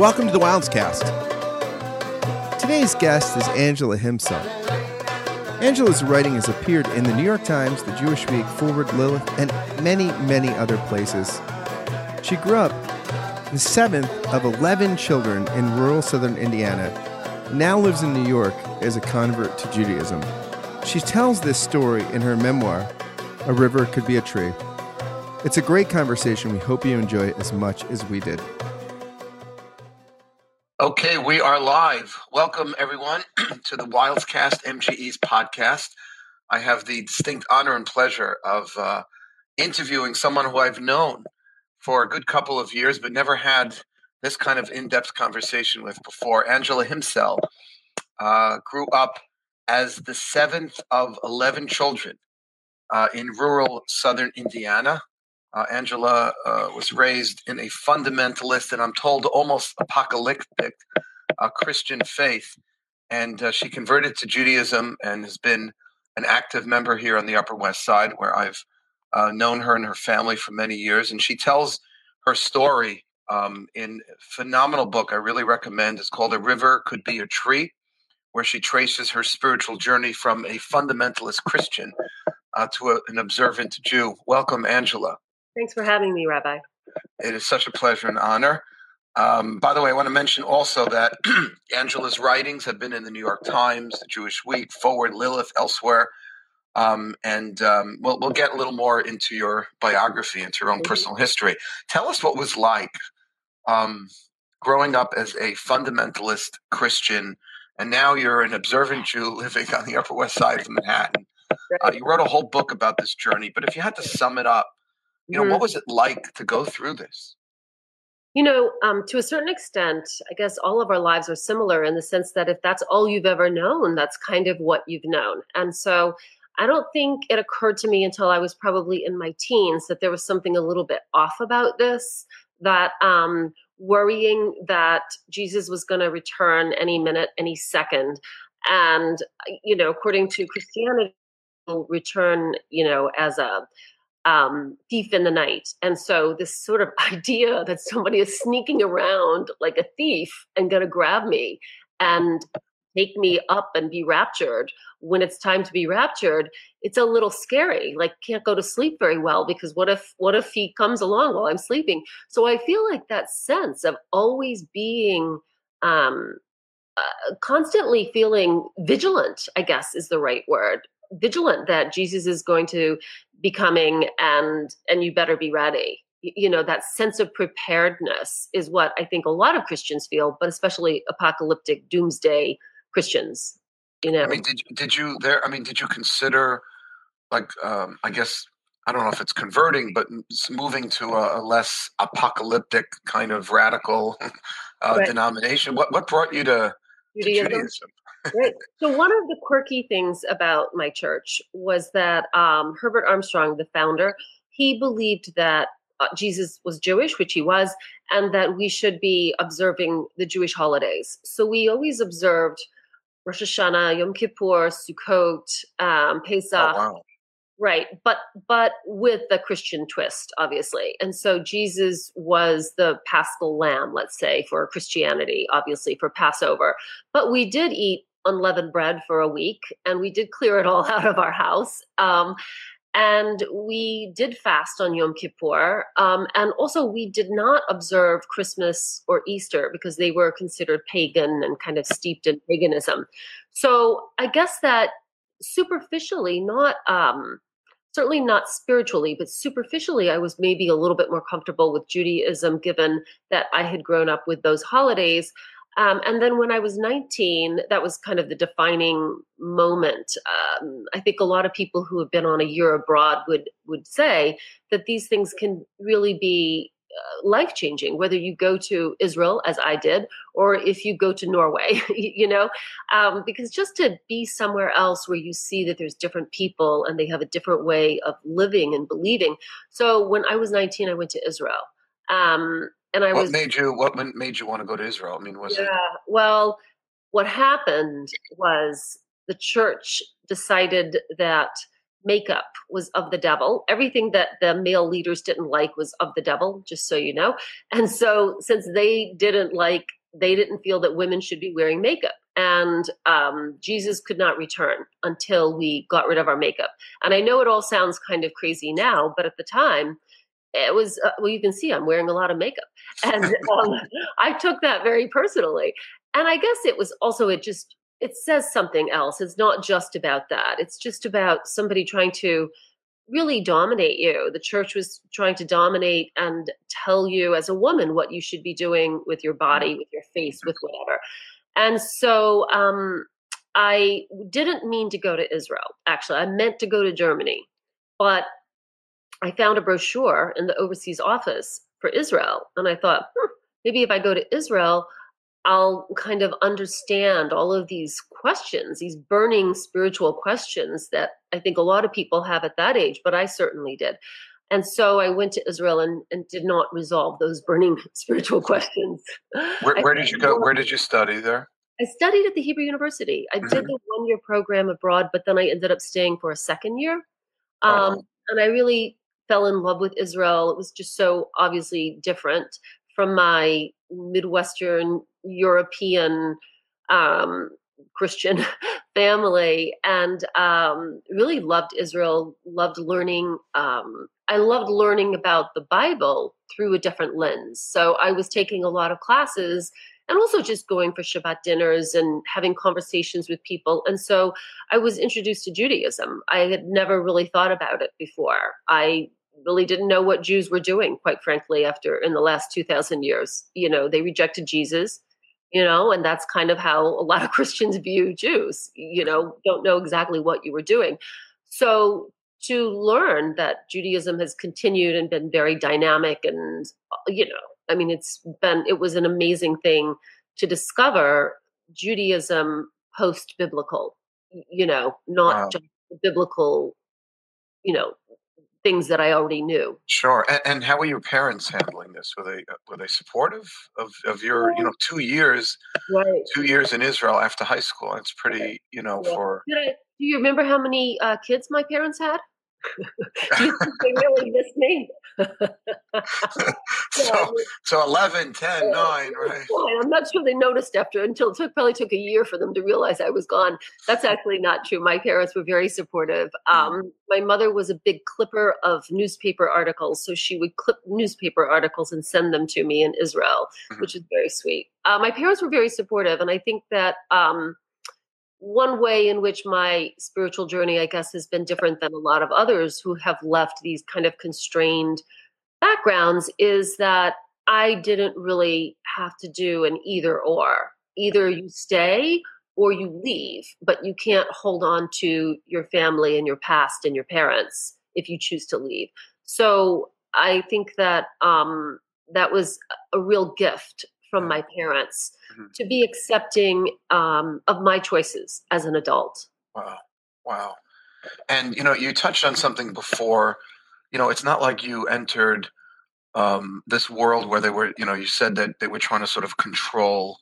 Welcome to the Wildscast. Today's guest is Angela Himsel. Angela's writing has appeared in the New York Times, the Jewish Week, Forward, Lilith, and many, many other places. She grew up the seventh of 11 children in rural southern Indiana, now lives in New York as a convert to Judaism. She tells this story in her memoir, A River Could Be a Tree. It's a great conversation. We hope you enjoy it as much as we did. Okay, we are live. Welcome, everyone, to the Wildscast MJE's podcast. I have the distinct honor and pleasure of uh, interviewing someone who I've known for a good couple of years, but never had this kind of in depth conversation with before. Angela Himsel uh, grew up as the seventh of 11 children uh, in rural southern Indiana. Uh, Angela uh, was raised in a fundamentalist and I'm told almost apocalyptic uh, Christian faith. And uh, she converted to Judaism and has been an active member here on the Upper West Side, where I've uh, known her and her family for many years. And she tells her story um, in a phenomenal book I really recommend. It's called A River Could Be a Tree, where she traces her spiritual journey from a fundamentalist Christian uh, to a, an observant Jew. Welcome, Angela. Thanks for having me, Rabbi. It is such a pleasure and honor. Um, by the way, I want to mention also that Angela's writings have been in the New York Times, the Jewish Week, Forward, Lilith, elsewhere. Um, and um, we'll, we'll get a little more into your biography, into your own personal history. Tell us what was like um, growing up as a fundamentalist Christian, and now you're an observant Jew living on the Upper West Side of Manhattan. Uh, you wrote a whole book about this journey, but if you had to sum it up, you know, mm-hmm. what was it like to go through this? You know, um, to a certain extent, I guess all of our lives are similar in the sense that if that's all you've ever known, that's kind of what you've known. And so I don't think it occurred to me until I was probably in my teens that there was something a little bit off about this, that um, worrying that Jesus was going to return any minute, any second. And, you know, according to Christianity, return, you know, as a um, thief in the night. And so this sort of idea that somebody is sneaking around like a thief and going to grab me and take me up and be raptured when it's time to be raptured it's a little scary. Like can't go to sleep very well because what if what if he comes along while i'm sleeping? So i feel like that sense of always being um uh, constantly feeling vigilant i guess is the right word. Vigilant that jesus is going to becoming and and you better be ready. You know that sense of preparedness is what i think a lot of christians feel but especially apocalyptic doomsday christians you know? i mean did, did you there i mean did you consider like um i guess i don't know if it's converting but moving to a, a less apocalyptic kind of radical uh, right. denomination? What what brought you to Judaism? Judaism? right. So one of the quirky things about my church was that um, Herbert Armstrong, the founder, he believed that uh, Jesus was Jewish, which he was, and that we should be observing the Jewish holidays. So we always observed Rosh Hashanah, Yom Kippur, Sukkot, um, Pesach, oh, wow right but but with the christian twist obviously and so jesus was the paschal lamb let's say for christianity obviously for passover but we did eat unleavened bread for a week and we did clear it all out of our house um, and we did fast on Yom Kippur. Um, and also, we did not observe Christmas or Easter because they were considered pagan and kind of steeped in paganism. So, I guess that superficially, not um, certainly not spiritually, but superficially, I was maybe a little bit more comfortable with Judaism given that I had grown up with those holidays. Um, and then when I was 19, that was kind of the defining moment. Um, I think a lot of people who have been on a year abroad would would say that these things can really be life changing, whether you go to Israel, as I did, or if you go to Norway, you know, um, because just to be somewhere else where you see that there's different people and they have a different way of living and believing. So when I was 19, I went to Israel. Um, and I what was. made you? What made you want to go to Israel? I mean, was yeah, it? Well, what happened was the church decided that makeup was of the devil. Everything that the male leaders didn't like was of the devil, just so you know. And so, since they didn't like, they didn't feel that women should be wearing makeup. And um, Jesus could not return until we got rid of our makeup. And I know it all sounds kind of crazy now, but at the time, it was uh, well you can see i'm wearing a lot of makeup and um, i took that very personally and i guess it was also it just it says something else. It's not just about that. It's just about somebody trying to really dominate you. The church was trying to dominate and tell you as a woman what you should be doing with your body, with your face, with whatever. And so um, I didn't mean to go to Israel, actually. I meant to go to Germany. But I found a brochure in the overseas office for Israel. And I thought, hmm, maybe if I go to Israel, I'll kind of understand all of these questions, these burning spiritual questions that I think a lot of people have at that age, but I certainly did. And so I went to Israel and, and did not resolve those burning spiritual questions. Where, where did you go? Where did you study there? I studied at the Hebrew University. I mm-hmm. did the one year program abroad, but then I ended up staying for a second year. Um, oh. And I really fell in love with Israel. It was just so obviously different from my Midwestern European um, Christian family and um, really loved Israel, loved learning. Um, I loved learning about the Bible through a different lens. So I was taking a lot of classes and also just going for Shabbat dinners and having conversations with people. And so I was introduced to Judaism. I had never really thought about it before. I really didn't know what Jews were doing, quite frankly, after in the last 2,000 years. You know, they rejected Jesus, you know, and that's kind of how a lot of Christians view Jews, you know, don't know exactly what you were doing. So to learn that Judaism has continued and been very dynamic and, uh, you know, I mean, it's been, it was an amazing thing to discover Judaism post biblical, you know, not wow. just biblical, you know, things that I already knew. Sure. And, and, how were your parents handling this? Were they uh, were they supportive of, of your you know two years right. two years in Israel after high school? It's pretty you know yeah. for. I, do you remember how many uh, kids my parents had? You think they really miss me? so, so 11, 10, 9, right? I'm not sure they noticed after until it took, probably took a year for them to realize I was gone. That's actually not true. My parents were very supportive. Mm. Um, my mother was a big clipper of newspaper articles, so she would clip newspaper articles and send them to me in Israel, mm-hmm. which is very sweet. Uh, my parents were very supportive, and I think that. Um, one way in which my spiritual journey, I guess, has been different than a lot of others who have left these kind of constrained backgrounds is that I didn't really have to do an either or. Either you stay or you leave, but you can't hold on to your family and your past and your parents if you choose to leave. So I think that um, that was a real gift from my parents mm-hmm. to be accepting um, of my choices as an adult. Wow. Wow. And, you know, you touched on something before. You know, it's not like you entered um, this world where they were, you know, you said that they were trying to sort of control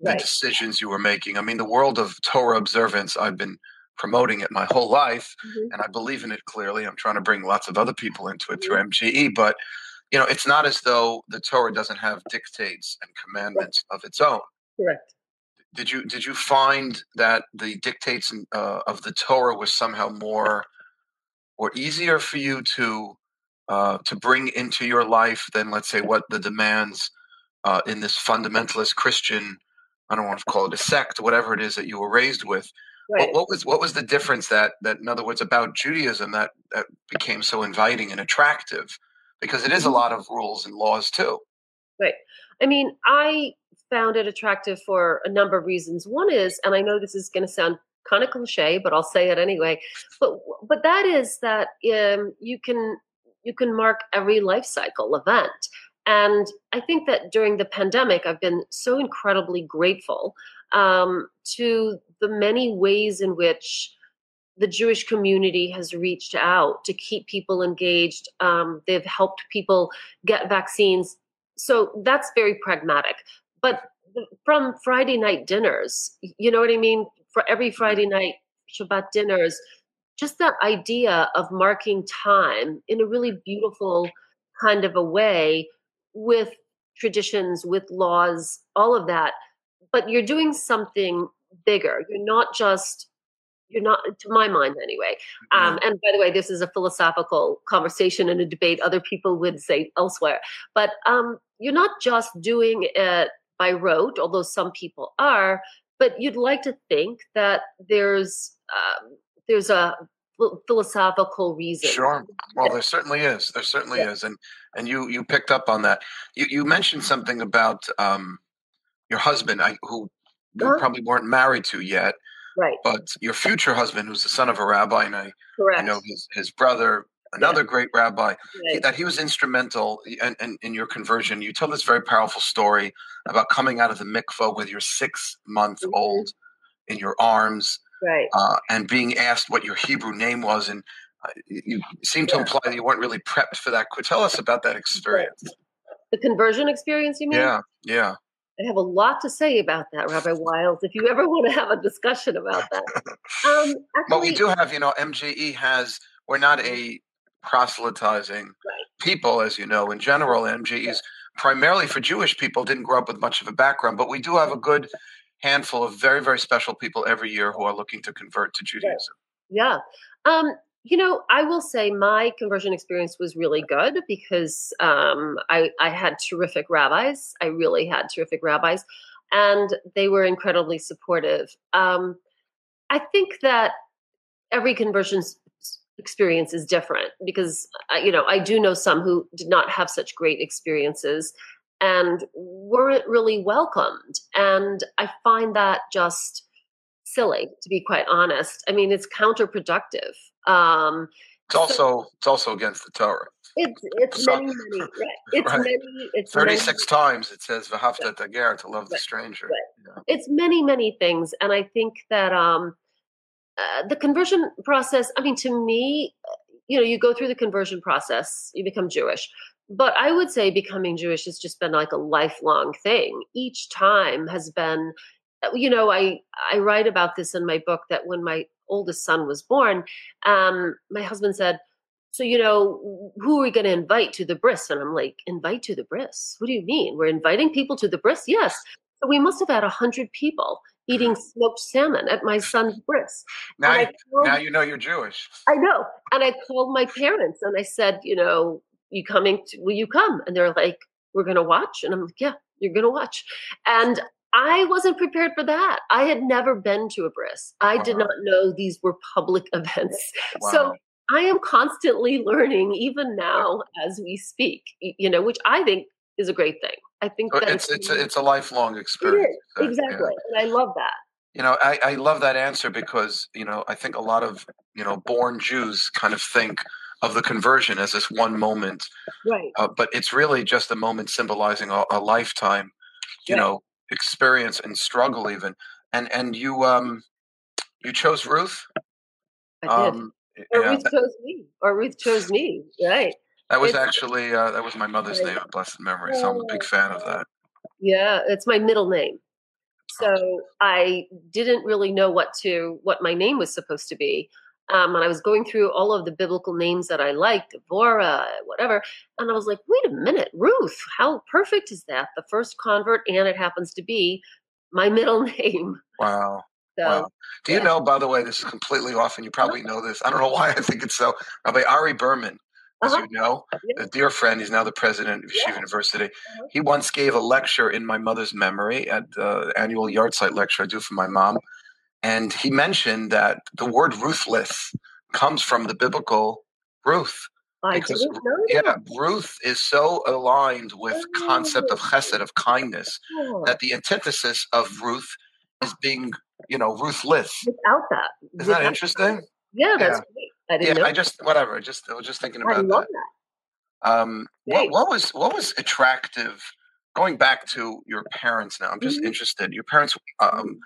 the right. decisions you were making. I mean, the world of Torah observance, I've been promoting it my whole life mm-hmm. and I believe in it clearly. I'm trying to bring lots of other people into it mm-hmm. through MJE, but you know, it's not as though the Torah doesn't have dictates and commandments of its own. Correct. Did you did you find that the dictates uh, of the Torah was somehow more or easier for you to uh, to bring into your life than, let's say, what the demands uh, in this fundamentalist Christian I don't want to call it a sect, whatever it is that you were raised with. Right. What, what, was what was the difference that that in other words about Judaism that that became so inviting and attractive because it is a mm-hmm. lot of rules and laws too. Right. I mean, I found it attractive for a number of reasons. One is, and I know this is going to sound kind of cliche, but I'll say it anyway. But but that is that um, you can you can mark every life cycle event. And I think that during the pandemic, I've been so incredibly grateful um, to the many ways in which the Jewish community has reached out to keep people engaged. Um, they've helped people get vaccines. So that's very pragmatic. But from Friday night dinners, you know what I mean? For every Friday night Shabbat dinners, just that idea of marking time in a really beautiful kind of a way with traditions, with laws, all of that. But you're doing something bigger. You're not just you're not to my mind anyway. Um, and by the way this is a philosophical conversation and a debate other people would say elsewhere. But um, you're not just doing it by rote although some people are but you'd like to think that there's um, there's a philosophical reason. Sure. Well there certainly is. There certainly yeah. is. And and you you picked up on that. You you mentioned something about um, your husband I, who you uh-huh. probably weren't married to yet Right. But your future husband, who's the son of a rabbi, and I, Correct. I know his, his brother, another yeah. great rabbi, right. that he was instrumental in, in, in, your conversion. You tell this very powerful story about coming out of the mikvah with your six month mm-hmm. old in your arms. Right. Uh, and being asked what your Hebrew name was. And uh, you seem to yeah. imply that you weren't really prepped for that. Could tell us about that experience. The conversion experience, you mean? Yeah, yeah. I have a lot to say about that, Rabbi Wildes. If you ever want to have a discussion about that, um, actually, but we do have, you know, MJE has. We're not a proselytizing right. people, as you know. In general, MJE is primarily for Jewish people. Didn't grow up with much of a background, but we do have a good handful of very, very special people every year who are looking to convert to Judaism. Yeah. Um, you know, I will say my conversion experience was really good because um, I, I had terrific rabbis. I really had terrific rabbis, and they were incredibly supportive. Um, I think that every conversion experience is different because uh, you know I do know some who did not have such great experiences and weren't really welcomed, and I find that just silly to be quite honest. I mean, it's counterproductive um, it's also so, it's also against the Torah. It's it's so, many many right. It's right. many. It's thirty six times it says v'hafta tager to love right. the stranger. Right. Yeah. It's many many things, and I think that um, uh, the conversion process. I mean, to me, you know, you go through the conversion process, you become Jewish. But I would say becoming Jewish has just been like a lifelong thing. Each time has been, uh, you know, I I write about this in my book that when my oldest son was born, um, my husband said, so you know who are we going to invite to the bris? And i'm like invite to the bris? What do you mean? We're inviting people to the bris? Yes. So we must have had a hundred people eating smoked salmon at my son's bris. Now, you, called, now you know you're jewish. I know. And i called my parents and i said you know you coming to, will you come? And they're like we're going to watch? And i'm like yeah you're going to watch. And I wasn't prepared for that. I had never been to a bris. I wow. did uh-huh. not know these were public events. Wow. So I am constantly learning, even now as we speak. You know, which I think is a great thing. I think uh, that it's it's a, it's a lifelong experience. Uh, exactly, yeah. and I love that. You know, I, I love that answer because you know I think a lot of you know born Jews kind of think of the conversion as this one moment, right? Uh, but it's really just a moment symbolizing a, a lifetime. You right. know, experience and struggle even and and you um you chose ruth? I did. Um, or yeah, ruth that, chose me or ruth chose me right. That was it's, actually uh, that was my mother's name blessed memory so i'm a big fan of that. Yeah it's my middle name. So i didn't really know what to what my name was supposed to be um, and I was going through all of the biblical names that I liked, Devorah, whatever. And I was like, wait a minute, Ruth, how perfect is that? The first convert, and it happens to be my middle name. Wow. So, wow. Do you yeah. know, by the way, this is completely off, and you probably know this. I don't know why I think it's so. Rabbi Ari Berman, as uh-huh. you know, yeah. a dear friend, he's now the president of Yeshiva yeah. University. Uh-huh. He once gave a lecture in my mother's memory at the annual yahrzeit lecture I do for my mom. And he mentioned that the word ruthless comes from the biblical Ruth. I because yeah, Ruth is so aligned with concept of chesed of kindness oh. that the antithesis of Ruth is being, you know, ruthless. Without that, isn't Without that interesting? Yeah, that's yeah. great. I didn't yeah. I just whatever. Just I was just thinking about I love that. that. Um, what, what, was what was attractive? Going back to your parents now, I'm just mm-hmm. interested. Your parents um,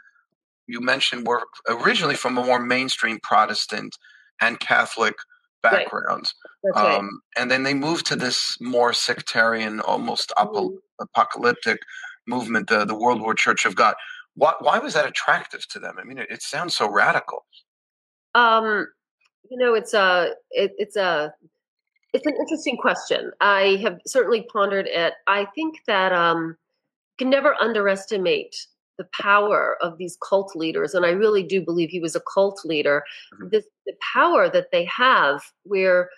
you mentioned were originally from a more mainstream Protestant and Catholic backgrounds. Right. Um, right. And then they moved to this more sectarian, almost mm-hmm. apocalyptic movement, the, the Worldwide Church of God. Why, why was that attractive to them? I mean, it, it sounds so radical. Um, You know, it's a it, it's a it's an interesting question. I have certainly pondered it. I think that um, you can never underestimate the power of these cult leaders, and I really do believe he was a cult leader. Mhm. This, the power that they have, where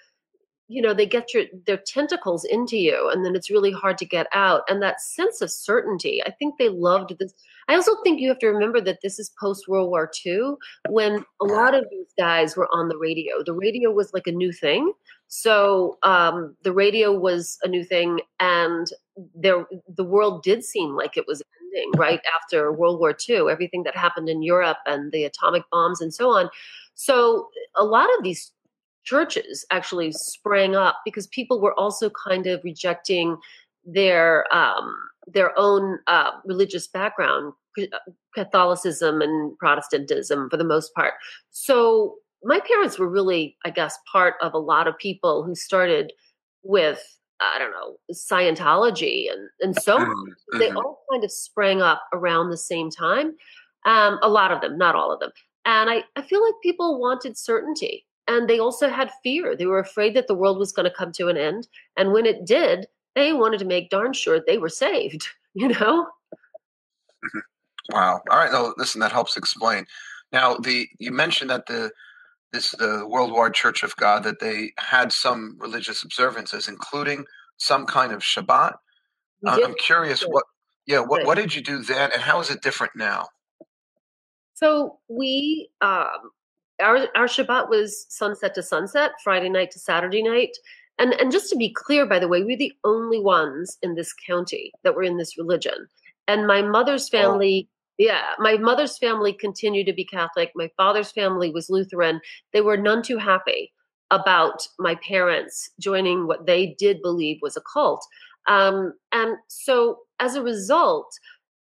you know they get your their tentacles into you and then it's really hard to get out and that sense of certainty i think they loved this i also think you have to remember that this is post world war ii when a lot of these guys were on the radio the radio was like a new thing so um, the radio was a new thing and there the world did seem like it was ending right after world war ii everything that happened in europe and the atomic bombs and so on so a lot of these churches actually sprang up because people were also kind of rejecting their um, their own uh, religious background, uh, Catholicism and Protestantism for the most part. So my parents were really, I guess, part of a lot of people who started with I don't know Scientology and and so on. Mhm, They mhm. all kind of sprang up around the same time. Um, a lot of them, not all of them. And I, I feel like people wanted certainty and they also had fear. They were afraid that the world was going to come to an end. And when it did, they wanted to make darn sure they were saved, you know? Wow. All right. No, listen, that helps explain. Now, the you mentioned that the this is the Worldwide Church of God that they had some religious observances, including some kind of Shabbat. Uh. I'm curious what yeah what what did you do then, and how is it different now? So we, um, our, our Shabbat was sunset to sunset, Friday night to Saturday night. And, and just to be clear, by the way, we're the only ones in this county that were in this religion. And my mother's family, yeah, my mother's family continued to be Catholic. My father's family was Lutheran. They were none too happy about my parents joining what they did believe was a cult. Um, and so as a result,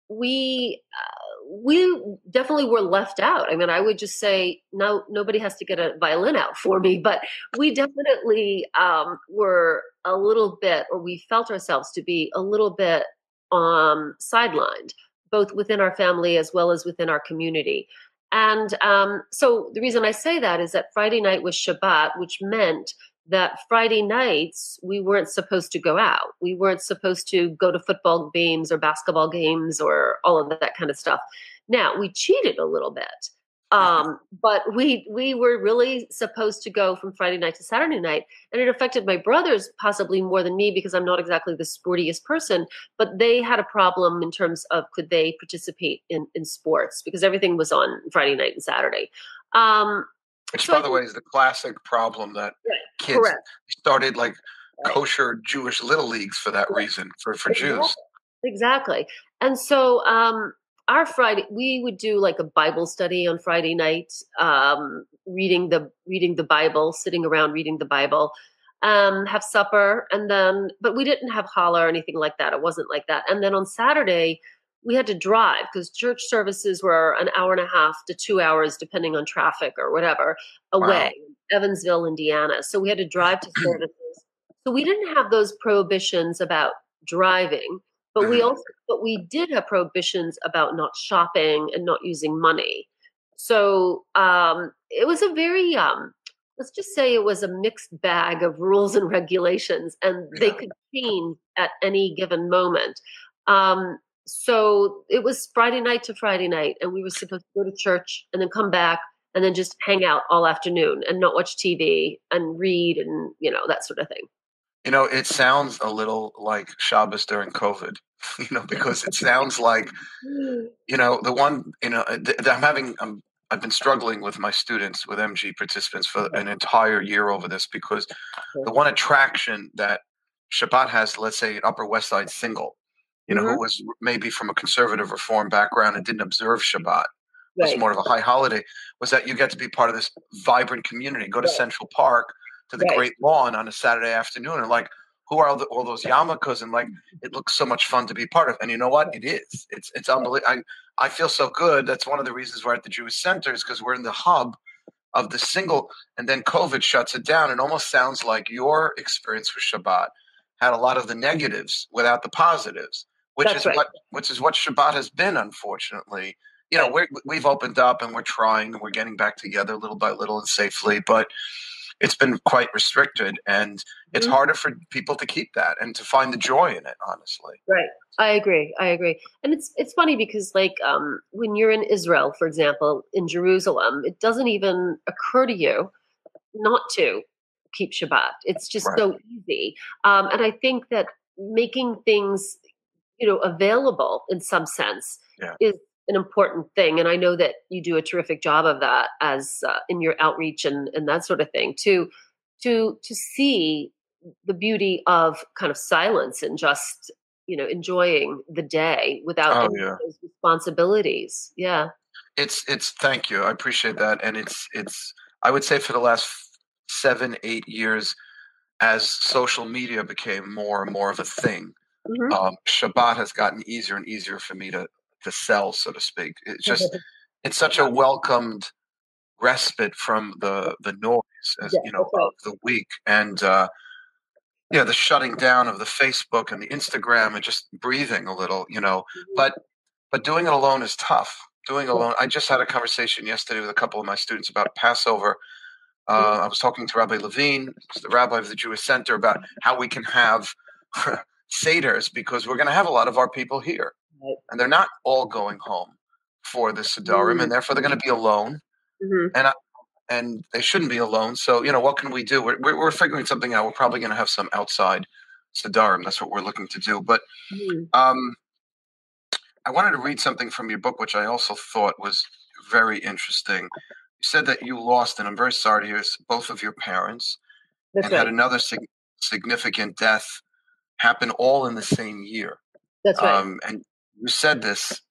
we uh, we definitely were left out. I mean, I would just say no, nobody has to get a violin out for me, but we definitely um, were a little bit, or we felt ourselves to be a little bit um, sidelined, both within our family as well as within our community. And um, so the reason I say that is that Friday night was Shabbat, which meant that Friday nights we weren't supposed to go out. We weren't supposed to go to football games or basketball games or all of that kind of stuff. Now we cheated a little bit, um, but we we were really supposed to go from Friday night to Saturday night, and it affected my brothers possibly more than me because I'm not exactly the sportiest person. But they had a problem in terms of could they participate in in sports because everything was on Friday night and Saturday. Um, Which, So by I the think- way, is the classic problem that Right, kids correct. started like Right. kosher Jewish little leagues for that Right. reason for for Exactly. Jews. Exactly. And so um our Friday we would do like a Bible study on Friday night, um, reading the reading the Bible, sitting around reading the Bible, um, have supper, and then but we didn't have challah or anything like that. It wasn't like that. And then on Saturday we had to drive because church services were an hour and a half to two hours, depending on traffic or whatever, away, Evansville, Indiana. So we had to drive to services. So we didn't have those prohibitions about driving, but we Mhm. also but we did have prohibitions about not shopping and not using money. So um, it was a very um, let's just say it was a mixed bag of rules and regulations, and they could change at any given moment. Um, so it was Friday night to Friday night, and we were supposed to go to church and then come back and then just hang out all afternoon and not watch TV and read and you know that sort of thing. You know, it sounds a little like Shabbos during COVID. You know, because it sounds like you know the one you know th- th- i'm having i'm i've been struggling with my students with mg participants for an entire year over this because the one attraction that shabbat has let's say an upper west side single you know Mhm. who was maybe from a conservative reform background and didn't observe shabbat was Right. more of a high holiday was that you get to be part of this vibrant community go to Right. central park to the Right. great lawn on a saturday afternoon and like who are all, the, all those yarmulkes and like it looks so much fun to be part of. And you know what? It is. It's it's unbelievable I, I feel so good. That's one of the reasons we're at the jewish center is because we're in the hub of the single and then covid shuts it down. It almost sounds like your experience with shabbat had a lot of the negatives without the positives which That's is right. what which is what shabbat has been unfortunately. You know, we're, we've opened up and we're trying and we're getting back together little by little and safely, but it's been quite restricted and it's mm-hmm. harder for people to keep that and to find the joy in it honestly right i agree i agree and it's it's funny because like um, when you're in israel for example in jerusalem it doesn't even occur to you not to keep shabbat it's just right. so easy um, and i think that making things you know available in some sense yeah. is an important thing and i know that you do a terrific job of that as uh, in your outreach and, and that sort of thing to to to see the beauty of kind of silence and just you know enjoying the day without oh, yeah. those responsibilities yeah it's it's thank you i appreciate that and it's it's i would say for the last seven eight years as social media became more and more of a thing mm-hmm. um, shabbat has gotten easier and easier for me to to sell, so to speak. It's just it's such a welcomed respite from the the noise, as yeah, you know, of the week, and uh, yeah, the shutting down of the Facebook and the Instagram, and just breathing a little, you know. Mm-hmm. But but doing it alone is tough. Doing it alone. I just had a conversation yesterday with a couple of my students about Passover. Uh, I was talking to Rabbi Levine, the rabbi of the Jewish Center, about how we can have seders because we're going to have a lot of our people here and they're not all going home for the Sedarim, mm-hmm. and therefore they're going to be alone. Mm-hmm. And I, and they shouldn't be alone. So you know, what can we do? We're we're, we're figuring something out. We're probably going to have some outside Sedarim. That's what we're looking to do. But mm-hmm. um, I wanted to read something from your book, which I also thought was very interesting. You said that you lost, and I'm very sorry to hear both of your parents, That's and right. had another sig- significant death happen all in the same year. That's right. Um, and you said this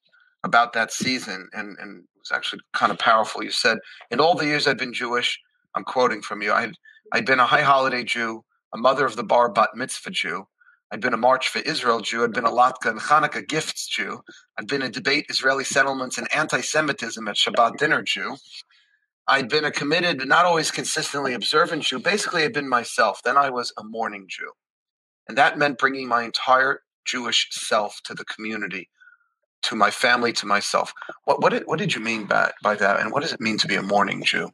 about that season, and, and it was actually kind of powerful. You said, In all the years I've been Jewish, I'm quoting from you, I'd, I'd been a high holiday Jew, a mother of the bar bat mitzvah Jew. I'd been a March for Israel Jew. I'd been a Latke and Hanukkah gifts Jew. I'd been a debate Israeli settlements and anti Semitism at Shabbat dinner Jew. I'd been a committed, but not always consistently observant Jew. Basically, I'd been myself. Then I was a mourning Jew. And that meant bringing my entire Jewish self to the community, to my family, to myself. What what did, what did you mean by by that, and what does it mean to be a mourning Jew?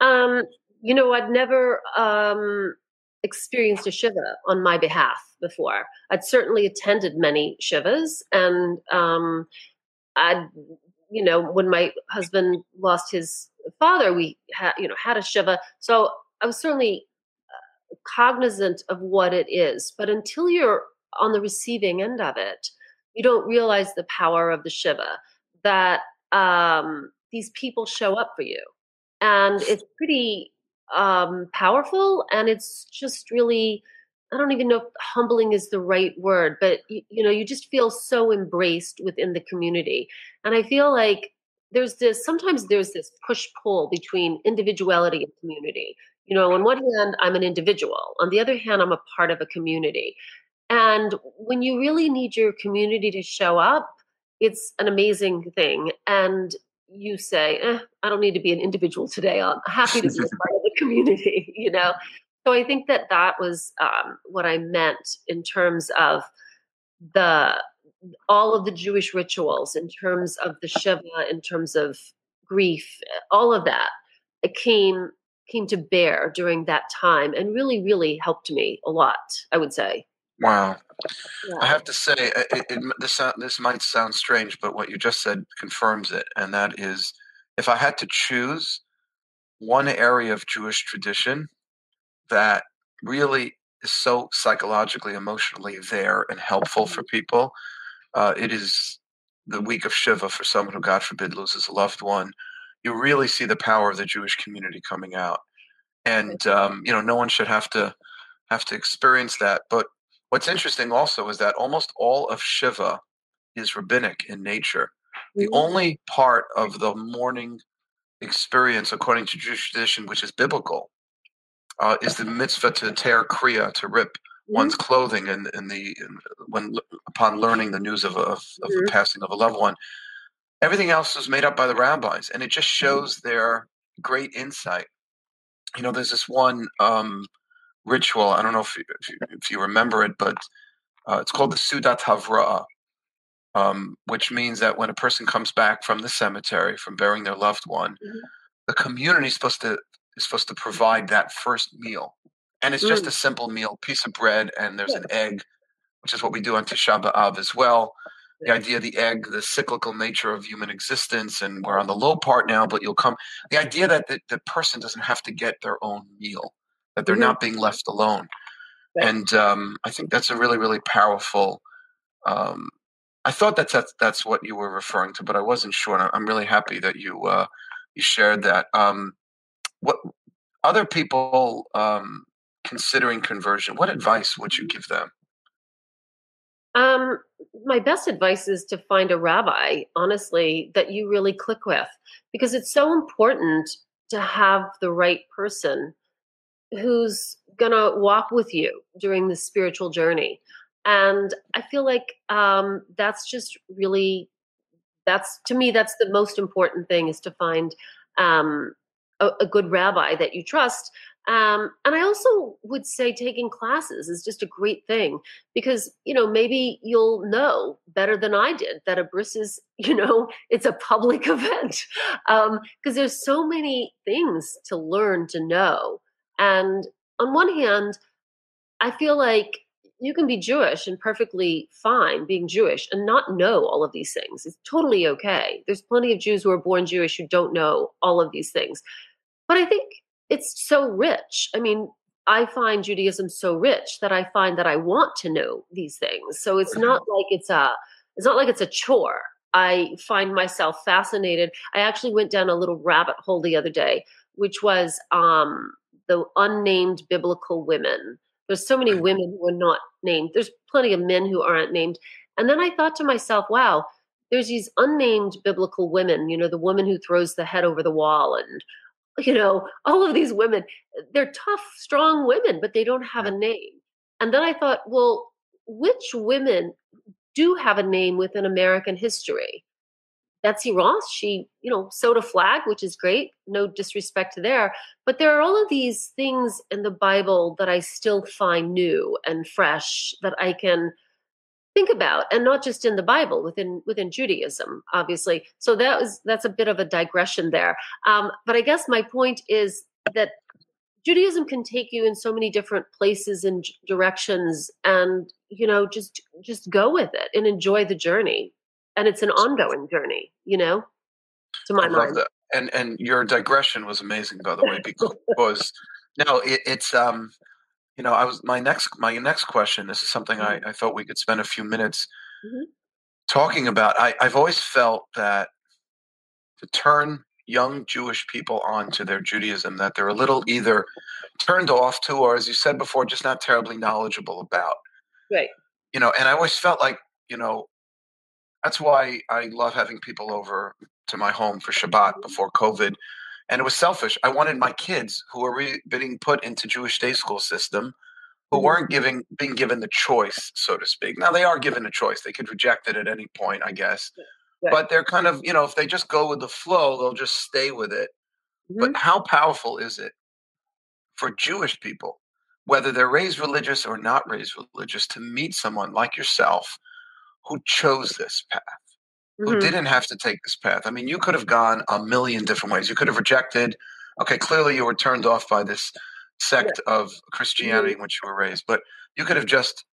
Um, you know, I'd never um, experienced a shiva on my behalf before. I'd certainly attended many shivas, and um, I'd you know when my husband lost his father, we had you know had a shiva. So I was certainly uh, cognizant of what it is, but until you're on the receiving end of it, you don't realize the power of the Shiva that um, these people show up for you. And it's pretty um, powerful and it's just really, I don't even know if humbling is the right word, but you, you know, you just feel so embraced within the community. And I feel like there's this sometimes there's this push pull between individuality and community you know on one hand i'm an individual on the other hand i'm a part of a community and when you really need your community to show up, it's an amazing thing. And you say, eh, I don't need to be an individual today. I'm happy to be a part of the community, you know? So I think that that was um, what I meant in terms of the all of the Jewish rituals, in terms of the Shiva, in terms of grief, all of that. It came came to bear during that time and really, really helped me a lot. I would say. Wow. Yeah. I have to say, it, it, this this might sound strange, but what you just said confirms it, and that is, if I had to choose one area of Jewish tradition that really is so psychologically, emotionally there and helpful for mm-hmm. people, uh, it is the week of Shiva for someone who, God forbid, loses a loved one. You really see the power of the Jewish community coming out, and um, you know, no one should have to have to experience that, but What's interesting also is that almost all of Shiva is rabbinic in nature. The mm-hmm. only part of the mourning experience, according to Jewish tradition, which is biblical, uh, is the mitzvah to tear kriya, to rip mm-hmm. one's clothing, in, in the in, when upon learning the news of, of, of mm-hmm. the passing of a loved one. Everything else is made up by the rabbis, and it just mm-hmm. shows their great insight. You know, there's this one um, ritual. I don't know if you, if you, if you remember it, but uh, it's called the Seudat Havra'ah. um, which means that when a person comes back from the cemetery from burying their loved one, mm-hmm. the community is supposed to is supposed to provide that first meal, and it's mm. just a simple meal: piece of bread and there's yeah. an egg, which is what we do on Tisha B'av as well. The idea of the egg, the cyclical nature of human existence, and we're on the low part now, but you'll come. The idea that the, the person doesn't have to get their own meal, that they're mm-hmm. not being left alone, right. and um, I think that's a really, really powerful um, I thought that's, that's that's what you were referring to, but I wasn't sure. I'm really happy that you uh, you shared that. Um, what other people um, considering conversion? What advice would you give them? Um, my best advice is to find a rabbi, honestly, that you really click with, because it's so important to have the right person who's gonna walk with you during the spiritual journey. And i feel like um, that's just really that's to me that's the most important thing is to find um, a, a, good rabbi that you trust. Um, and i also would say taking classes is just a great thing because you know maybe you'll know better than i did that a bris is you know it's a public event. Because um, there's so many things to learn to know and on one hand i feel like you can be Jewish and perfectly fine being Jewish and not know all of these things. It's totally okay. There's plenty of Jews who are born Jewish who don't know all of these things. But I think it's so rich. I mean, I find Judaism so rich that I find that I want to know these things. So it's not like it's a it's not like it's a chore. I find myself fascinated. I actually went down a little rabbit hole the other day, which was um, the unnamed biblical women there's so many women who are not named. There's plenty of men who aren't named. And then I thought to myself, wow, there's these unnamed biblical women, you know, the woman who throws the head over the wall and you know, all of these women, they're tough, strong women, but they don't have a name. And then I thought, well, which women do have a name within American history? Betsy Ross, she, you know, sewed a flag, which is great. No disrespect there. But there are all of these things in the Bible that I still find new and fresh that I can think about and not just in the bible within within judaism obviously so that was that's a bit of a digression there um, but i guess my point is that judaism can take you in so many different places and directions and you know just just go with it and enjoy the journey and it's an ongoing journey you know? To my I mind. and and your digression was amazing by the way because no it, it's um you know i was my next my next question this is something mm-hmm. I, I thought we could spend a few minutes mm-hmm. talking about. I, i've always felt that to turn young jewish people on to their judaism that they're a little either turned off to or as you said before just not terribly knowledgeable about. Right. You know and i always felt like you know that's why I love having people over to my home for Shabbat mm-hmm. before COVID. And it was selfish. I wanted my kids who were re- being put into Jewish day school system, who mm-hmm. weren't giving being given the choice, so to speak. Now they are given a choice; they could reject it at any point, I guess. Right. But they're kind of, you know, if they just go with the flow, they'll just stay with it. Mm-hmm. But how powerful is it for Jewish people, whether they're raised religious or not raised religious, to meet someone like yourself who chose this path, mm-hmm. who didn't have to take this path. I mean, you could have gone a million different ways. You could have rejected, okay, clearly you were turned off by this sect yeah. of Christianity mm-hmm. in which you were raised, but you could have just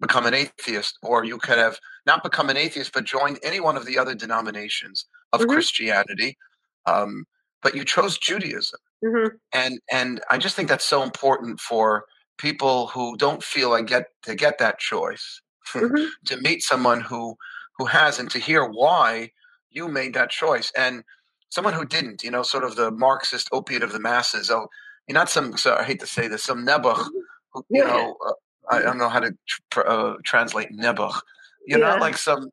become an atheist, or you could have not become an atheist, but joined any one of the other denominations of mm-hmm. Christianity. Um, but you chose Judaism, mm-hmm. and and I just think that's so important for people who don't feel like get to get that choice mm-hmm. to meet someone who who has and to hear why you made that choice and someone who didn't you know sort of the marxist opiate of the masses oh you're not some so i hate to say this some nebuch mm-hmm. who, you yeah. know uh, I, don't know how to tr- uh, translate nebuch you're yeah. not like some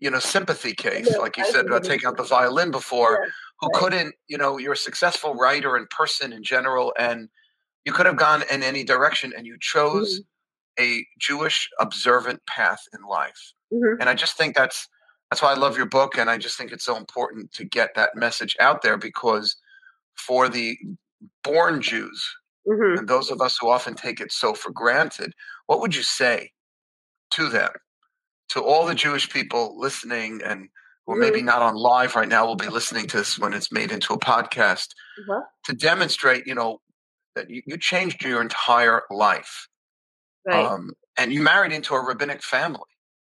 you know sympathy case yeah, like you said about taking out the violin before who right. couldn't you know you're a successful writer and person in general and you could have gone in any direction and you chose mm-hmm a Jewish observant path in life. Mm-hmm. And I just think that's that's why I love your book and I just think it's so important to get that message out there because for the born Jews mm-hmm. and those of us who often take it so for granted, what would you say to them to all the Jewish people listening and who are maybe not on live right now will be listening to this when it's made into a podcast Uh-huh. to demonstrate, you know, that you, you changed your entire life. Right. Um, and you married into a rabbinic family.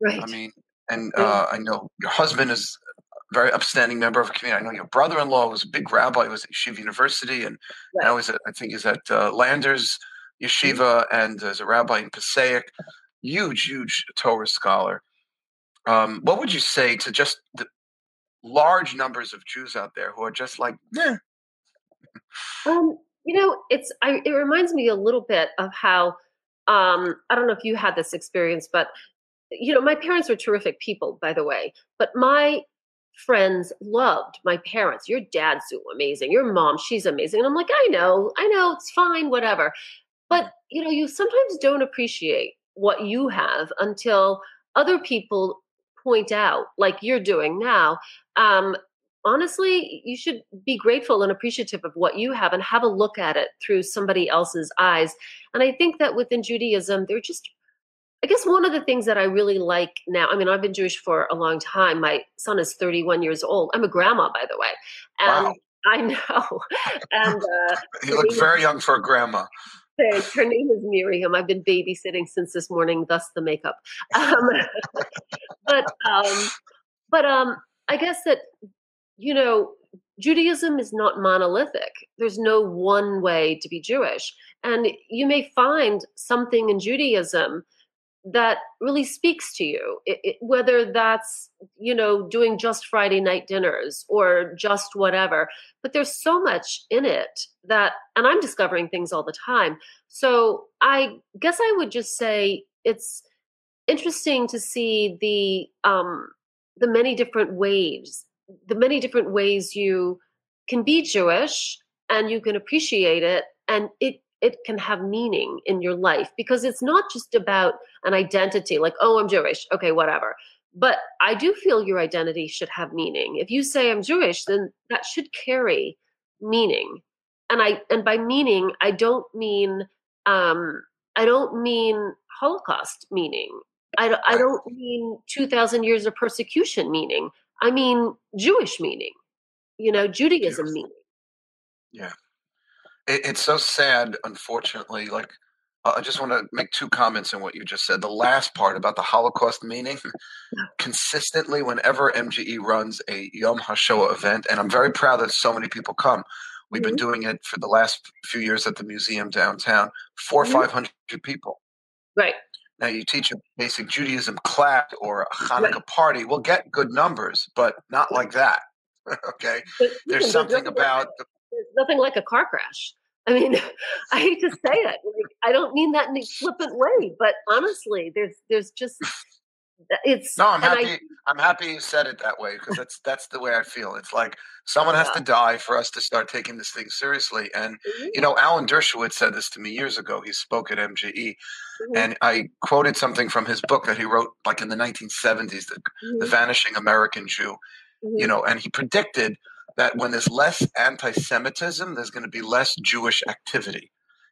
right. I mean, and Right. uh, I know your husband is a very upstanding member of a community. I know your brother-in-law was a big rabbi. He was at Yeshiva University, and Right. now he's at, I think he's at uh, Landers Yeshiva and as a rabbi in Passaic. Huge, huge Torah scholar. Um, what would you say to just the large numbers of Jews out there who are just like, eh, Um, you know, it's I, it reminds me a little bit of how um, I don't know if you had this experience, but you know, my parents were terrific people, by the way. But my friends loved my parents. Your dad's so amazing. Your mom, she's amazing. And I'm like, I know, I know, it's fine, whatever. But you know, you sometimes don't appreciate what you have until other people point out, like you're doing now. Um, honestly, you should be grateful and appreciative of what you have and have a look at it through somebody else's eyes. And I think that within Judaism, they're just, I guess one of the things that I really like now, I mean, I've been Jewish for a long time. My son is 31 years old. I'm a grandma, by the way. And wow, I know. and uh, you look very young for a grandma. Thanks. Her name is Miriam. I've been babysitting since this morning, thus the makeup. Um, but um, but um, I guess that you know Judaism is not monolithic. There's no one way to be Jewish, and you may find something in Judaism that really speaks to you it, it, whether that's you know doing just friday night dinners or just whatever but there's so much in it that and i'm discovering things all the time so i guess i would just say it's interesting to see the um the many different ways the many different ways you can be jewish and you can appreciate it and it it can have meaning in your life because it's not just about an identity like oh i'm jewish. Okay whatever. But i do feel your identity should have meaning. If you say i'm jewish then that should carry meaning. And i and by meaning i don't mean um i don't mean holocaust meaning. I, I don't mean 2000 years of persecution meaning i mean jewish meaning you know judaism meaning It, it's so sad, unfortunately. Like, uh, I just want to make two comments on what you just said. The last part about the Holocaust meaning, consistently, whenever MJE runs a Yom HaShoah event, and I'm very proud that so many people come. We've been doing it for the last few years at the museum downtown. Four or Mhm. five hundred people. right Now, you teach a basic Judaism class or a Hanukkah party, we'll get good numbers, but not like that. okay, But there's something about like, there's nothing like a car crash. I mean, I hate to say it. Like, I don't mean that in a flippant way, but honestly, there's there's just it's. No, I'm and I- happy. I'm happy you said it that way because that's that's the way I feel. It's like someone has to die for us to start taking this thing seriously. And you know, Alan Dershowitz said this to me years ago. He spoke at MJE, Mhm, and I quoted something from his book that he wrote like in the 1970s, the, the mhm, Vanishing American Jew. You know, and he predicted that when there's less anti-Semitism, there's going to be less Jewish activity.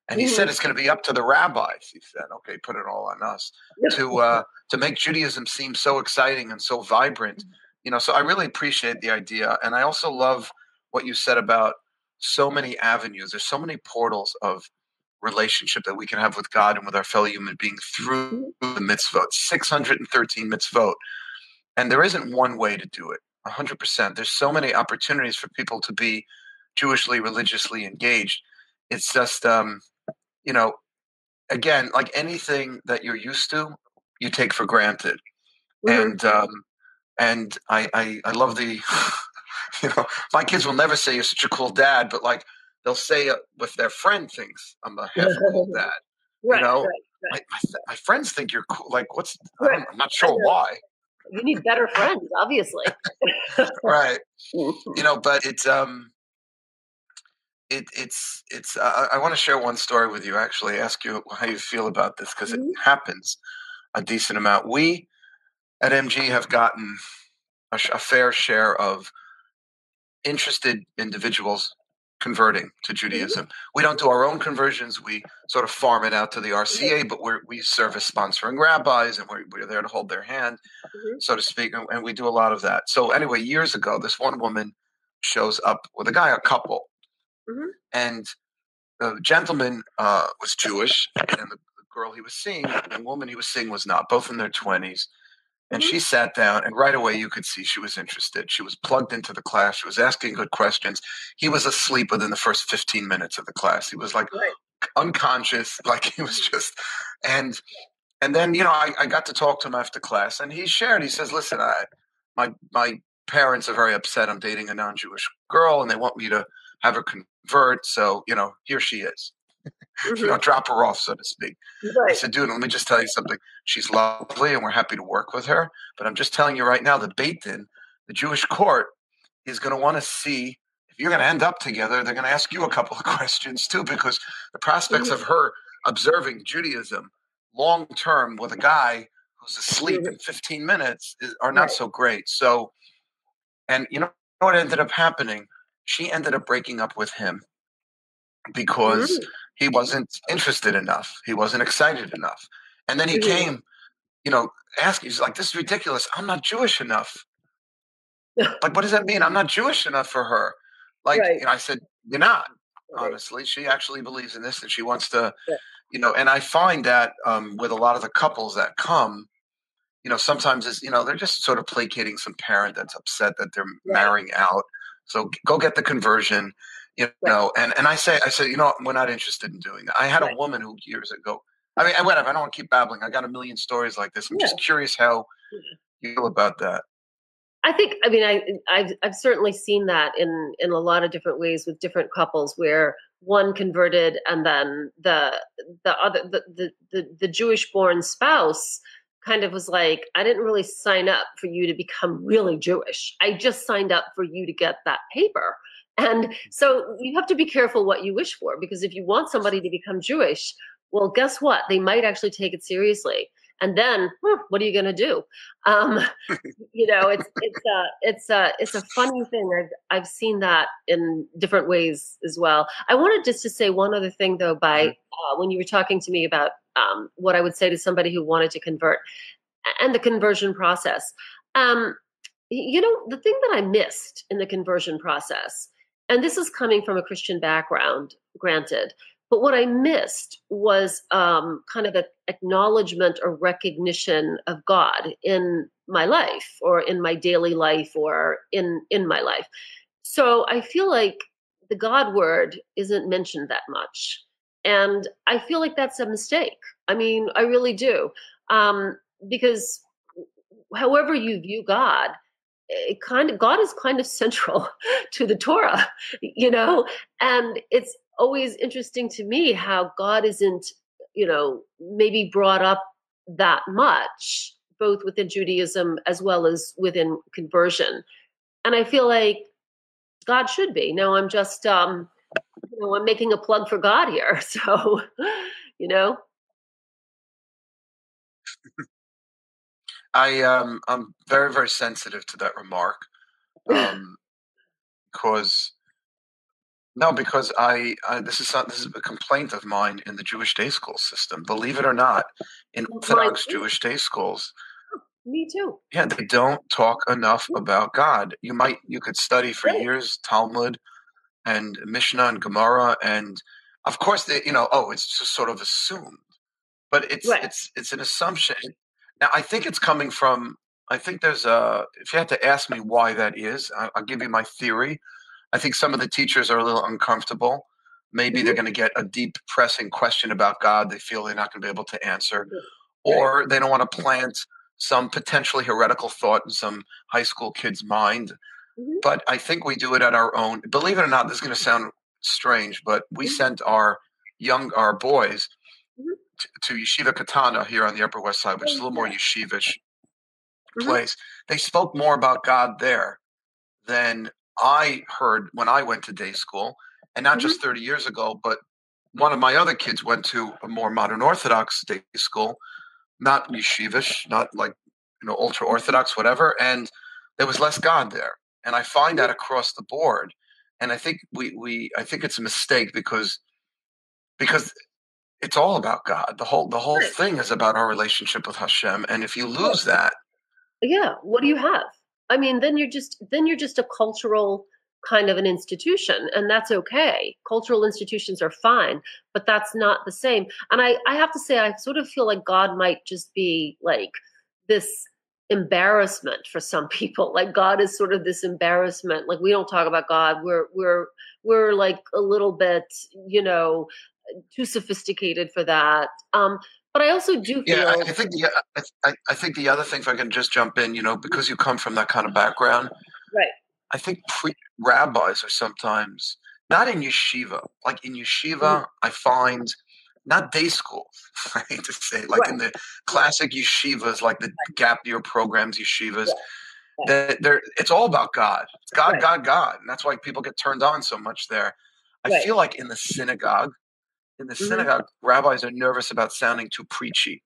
And he said Mhm. it's going to be up to the rabbis. He said, "Okay, put it all on us." to uh, to make Judaism seem so exciting and so vibrant. You know, so I really appreciate the idea, and I also love what you said about so many avenues. There's so many portals of relationship that we can have with God and with our fellow human being through the mitzvot. 613 mitzvot, and there isn't one way to do it. 100%. There's so many opportunities for people to be Jewishly, religiously engaged. It's just, um, you know, again, like anything that you're used to, you take for granted. Mhm. And um, and I, I I love the, you know, my kids will never say you're such a cool dad, but like they'll say it if their friend thinks I'm a half cool dad. right, know, right. My, my, my friends think you're cool. Like, what's? I'm not sure why. You need better friends, obviously. Right. You know, but it's um, it it's it's. Uh, I want to share one story with you. Actually, ask you how you feel about this because Mhm. it happens a decent amount. We at MJE have gotten a, sh- a fair share of interested individuals converting to Judaism. We don't do our own conversions. We sort of farm it out to the RCA, but we're, we serve as sponsoring rabbis and we're, we're there to hold their hand, mm-hmm. so to speak. And, and, we do a lot of that. So, anyway, years ago, this one woman shows up with a guy, a couple. Mm-hmm. And the gentleman uh, was Jewish, and the, girl he was seeing, the woman he was seeing was not, both in their 20s. And mm-hmm. she sat down, and right away you could see she was interested. She was plugged into the class. She was asking good questions. He was asleep within the first 15 minutes of the class. He was like right. unconscious, like he was just, and and then you know I, I got to talk to him after class, and he shared. He says, "Listen, I my my parents are very upset. I'm dating a non-Jewish girl, and they want me to have her convert. So you know, here she is." mm-hmm. you know, drop her off, so to speak. Right. I said, dude, let me just tell you something. She's lovely and we're happy to work with her. But I'm just telling you right now, the Beit Din, the Jewish court, is going to want to see if you're going to end up together, they're going to ask you a couple of questions too, because the prospects mm-hmm. of her observing Judaism long term with a guy who's asleep mm-hmm. in 15 minutes is, are not right. so great. So, and you know what ended up happening? She ended up breaking up with him because mm-hmm he wasn't interested enough. He wasn't excited enough. And then he mm-hmm. came, you know, asking, he's like, this is ridiculous. I'm not Jewish enough. like, what does that mean? I'm not Jewish enough for her. Like, right. you know, I said, you're not, right. honestly. She actually believes in this and she wants to, yeah. you know, and I find that um, with a lot of the couples that come, you know, sometimes it's, you know, they're just sort of placating some parent that's upset that they're right. marrying out. So go get the conversion you know right. and and i say i say you know we're not interested in doing that i had right. a woman who years ago i mean whatever i don't want to keep babbling i got a million stories like this i'm yeah. just curious how you feel about that i think i mean i I've, I've certainly seen that in in a lot of different ways with different couples where one converted and then the the other the the, the, the jewish born spouse kind of was like, I didn't really sign up for you to become really Jewish. I just signed up for you to get that paper. And so you have to be careful what you wish for because if you want somebody to become Jewish, well, guess what? They might actually take it seriously. And then, hmm, what are you going to do? Um, you know, it's it's a it's a it's a funny thing. I've I've seen that in different ways as well. I wanted just to say one other thing though. By mm-hmm. uh, when you were talking to me about um, what I would say to somebody who wanted to convert and the conversion process. Um, you know, the thing that I missed in the conversion process and this is coming from a Christian background, granted. But what I missed was um, kind of an acknowledgement or recognition of God in my life or in my daily life or in, in my life. So I feel like the God word isn't mentioned that much. And I feel like that's a mistake. I mean, I really do. Um, because however you view God, it kind of God is kind of central to the Torah, you know, and it's always interesting to me how God isn't, you know, maybe brought up that much, both within Judaism as well as within conversion. And I feel like God should be. Now I'm just um, you know, I'm making a plug for God here. So, you know. I um I'm very very sensitive to that remark, um, because no, because I, I this is not, this is a complaint of mine in the Jewish day school system. Believe it or not, in Orthodox Jewish day schools, me too. Yeah, they don't talk enough about God. You might you could study for years Talmud and Mishnah and Gemara, and of course they you know oh it's just sort of assumed, but it's right. it's it's an assumption. Now, I think it's coming from. I think there's a. If you had to ask me why that is, I, will give you my theory. I think some of the teachers are a little uncomfortable. Maybe mm-hmm. they're going to get a deep, pressing question about God. They feel they're not going to be able to answer, or they don't want to plant some potentially heretical thought in some high school kid's mind. Mm-hmm. But I think we do it at our own. Believe it or not, this is going to sound strange, but we mm-hmm. sent our young our boys mm-hmm to Yeshiva Katana here on the Upper West Side, which is a little more yeshivish mm-hmm. place. They spoke more about God there than I heard when I went to day school, and not mm-hmm. just 30 years ago, but one of my other kids went to a more modern Orthodox day school, not yeshivish, not like you know ultra Orthodox, whatever, and there was less God there. And I find that mm-hmm. across the board. and I think we we I think it's a mistake because because it's all about God. The whole the whole thing is about our relationship with Hashem, and if you lose that, yeah what do you have i mean then you're just then you're just a cultural kind of an institution and that's okay cultural institutions are fine but that's not the same and i i have to say i sort of feel like god might just be like this embarrassment for some people like god is sort of this embarrassment like we don't talk about god we're we're we're like a little bit you know too sophisticated for that um but i also do feel yeah, I, I think the I, I, think the other thing, if I can just jump in, you know, because you come from that kind of background, Right. I think pre- rabbis are sometimes not in yeshiva. Like in yeshiva, Mhm. I find not day school. I hate to say, like in the classic yeshivas, like the gap year programs, yeshivas. Right. That they're it's all about God. It's God, Right. God, God, and that's why people get turned on so much there. I Right. feel like in the synagogue, in the Mhm. synagogue, rabbis are nervous about sounding too preachy.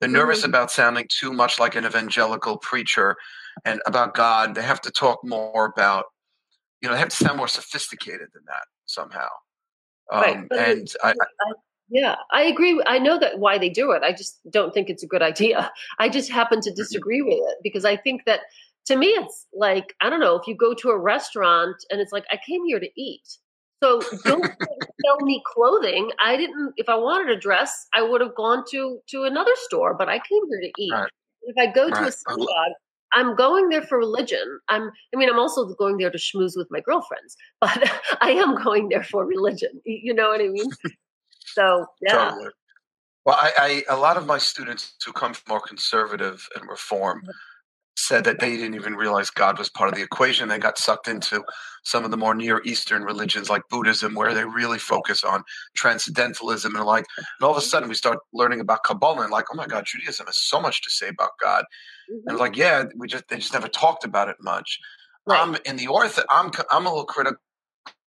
They're nervous Mhm. about sounding too much like an evangelical preacher and about God. They have to talk more about, you know, they have to sound more sophisticated than that somehow. Um, Right, and I, I, Yeah, I agree. I know that why they do it. I just don't think it's a good idea. I just happen to mm-hmm. disagree with it because I think that to me it's like I don't know if you go to a restaurant and it's like I came here to eat. So don't sell me clothing. I didn't. If I wanted a dress, I would have gone to to another store. But I came here to eat. Right. If I go to a uh, synagogue, I'm going there for religion. I'm. I mean, I'm also going there to schmooze with my girlfriends, but I am going there for religion. You know what I mean? So yeah. Totally. Well, I, I a lot of my students who come from more conservative and reform said that they didn't even realize God was part of the equation. They got sucked into some of the more Near Eastern religions like Buddhism, where they really focus on transcendentalism and like. And all of a sudden, we start learning about Kabbalah and like, oh my God, Judaism has so much to say about God. Mhm. And like, yeah, we just they just never talked about it much. Right. I'm in the ortho. I'm I'm a little critical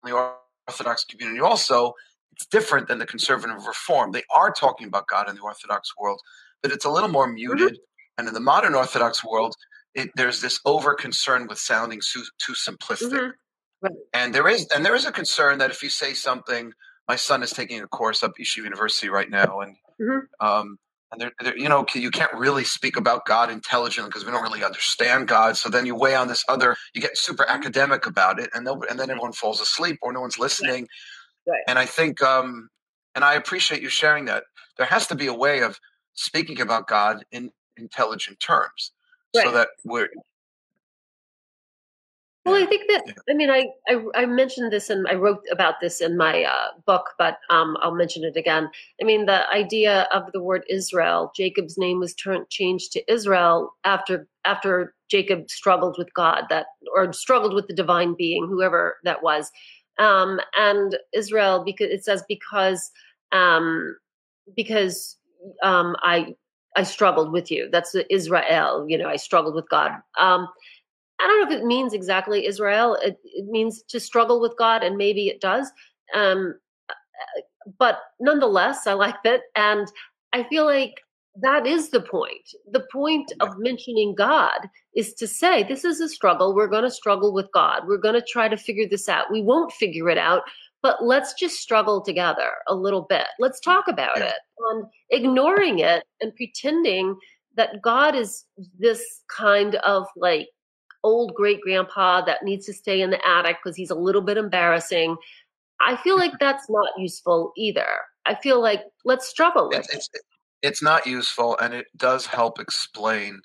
in the Orthodox community. Also, it's different than the conservative reform. They are talking about God in the Orthodox world, but it's a little more muted. And in the modern Orthodox world, it, there's this over concern with sounding too, too simplistic. Mhm. And there is and there is a concern that if you say something, my son is taking a course up Yeshiva University right now, and Mhm. um, and they're, they're, you know you can't really speak about God intelligently because we don't really understand God. So then you weigh on this other, you get super academic about it, and and then everyone falls asleep or no one's listening. Right. And I think, um, and I appreciate you sharing that. There has to be a way of speaking about God in intelligent terms, so that we're Well, I think that I mean I, I I mentioned this and I wrote about this in my uh, book, but um, I'll mention it again. I mean the idea of the word Israel. Jacob's name was turned changed to Israel after after Jacob struggled with God that or struggled with the divine being, whoever that was, um, and Israel because it says because um, because um, I I struggled with you. That's Israel. You know, I struggled with God. Um, I don't know if it means exactly Israel. It, it means to struggle with God, and maybe it does. Um, but nonetheless, I like that, and I feel like that is the point. The point of mentioning God is to say this is a struggle. We're going to struggle with God. We're going to try to figure this out. We won't figure it out, but let's just struggle together a little bit. Let's talk about Yeah. it. And ignoring it and pretending that God is this kind of like old great grandpa that needs to stay in the attic because he's a little bit embarrassing. I feel like that's not useful either. I feel like let's struggle with it's, it's it's not useful, and it does help explain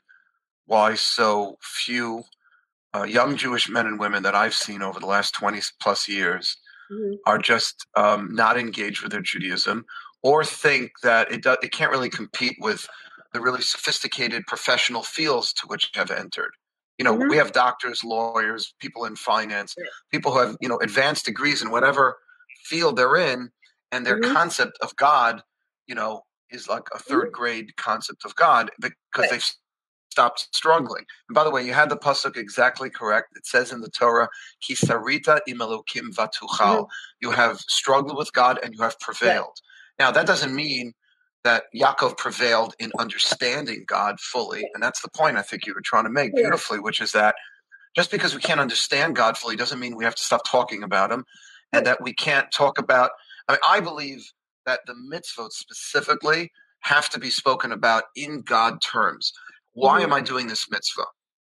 why so few uh, young Jewish men and women that I've seen over the last twenty plus years. Mhm. are just um, not engaged with their Judaism, or think that it do, it can't really compete with the really sophisticated professional fields to which have entered. You know, Mhm. we have doctors, lawyers, people in finance, people who have you know advanced degrees in whatever field they're in, and their Mhm. concept of God, you know, is like a 3rd grade concept of God because Mm-hmm. They've stopped struggling. And by the way, you had the pasuk exactly correct. It says in the Torah, "Kisarita imelukim vatuchal." Mm-hmm. You have struggled with God and you have prevailed. Now that doesn't mean that Yaakov prevailed in understanding God fully, and that's the point I think you were trying to make beautifully, which is that just because we can't understand God fully doesn't mean we have to stop talking about Him, and that we can't talk about. I mean, I believe that the mitzvot specifically have to be spoken about in God terms. Why mm-hmm. am I doing this mitzvah?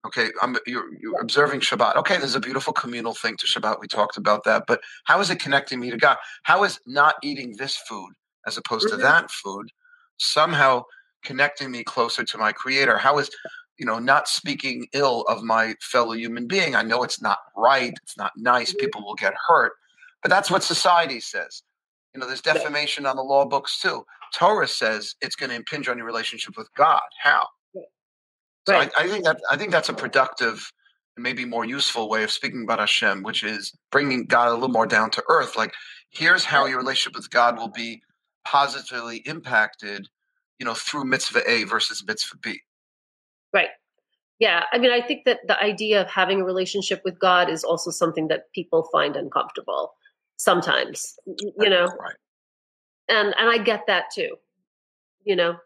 Okay, I'm you're, you're observing Shabbat. Okay, there's a beautiful communal thing to Shabbat. We talked about that, but how is it connecting me to God? How is not eating this food as opposed mm-hmm. to that food somehow connecting me closer to my Creator? How is you know not speaking ill of my fellow human being? I know it's not right. It's not nice. Mm-hmm. People will get hurt, but that's what society says. You know, there's defamation on the law books too. Torah says it's going to impinge on your relationship with God. How? So right. I, I, think that I think that's a productive, maybe more useful way of speaking about Hashem, which is bringing God a little more down to earth. Like, here's how your relationship with God will be positively impacted, you know, through mitzvah A versus mitzvah B. Right. Yeah. I mean, I think that the idea of having a relationship with God is also something that people find uncomfortable sometimes. You know. Right. And and I get that too. You know.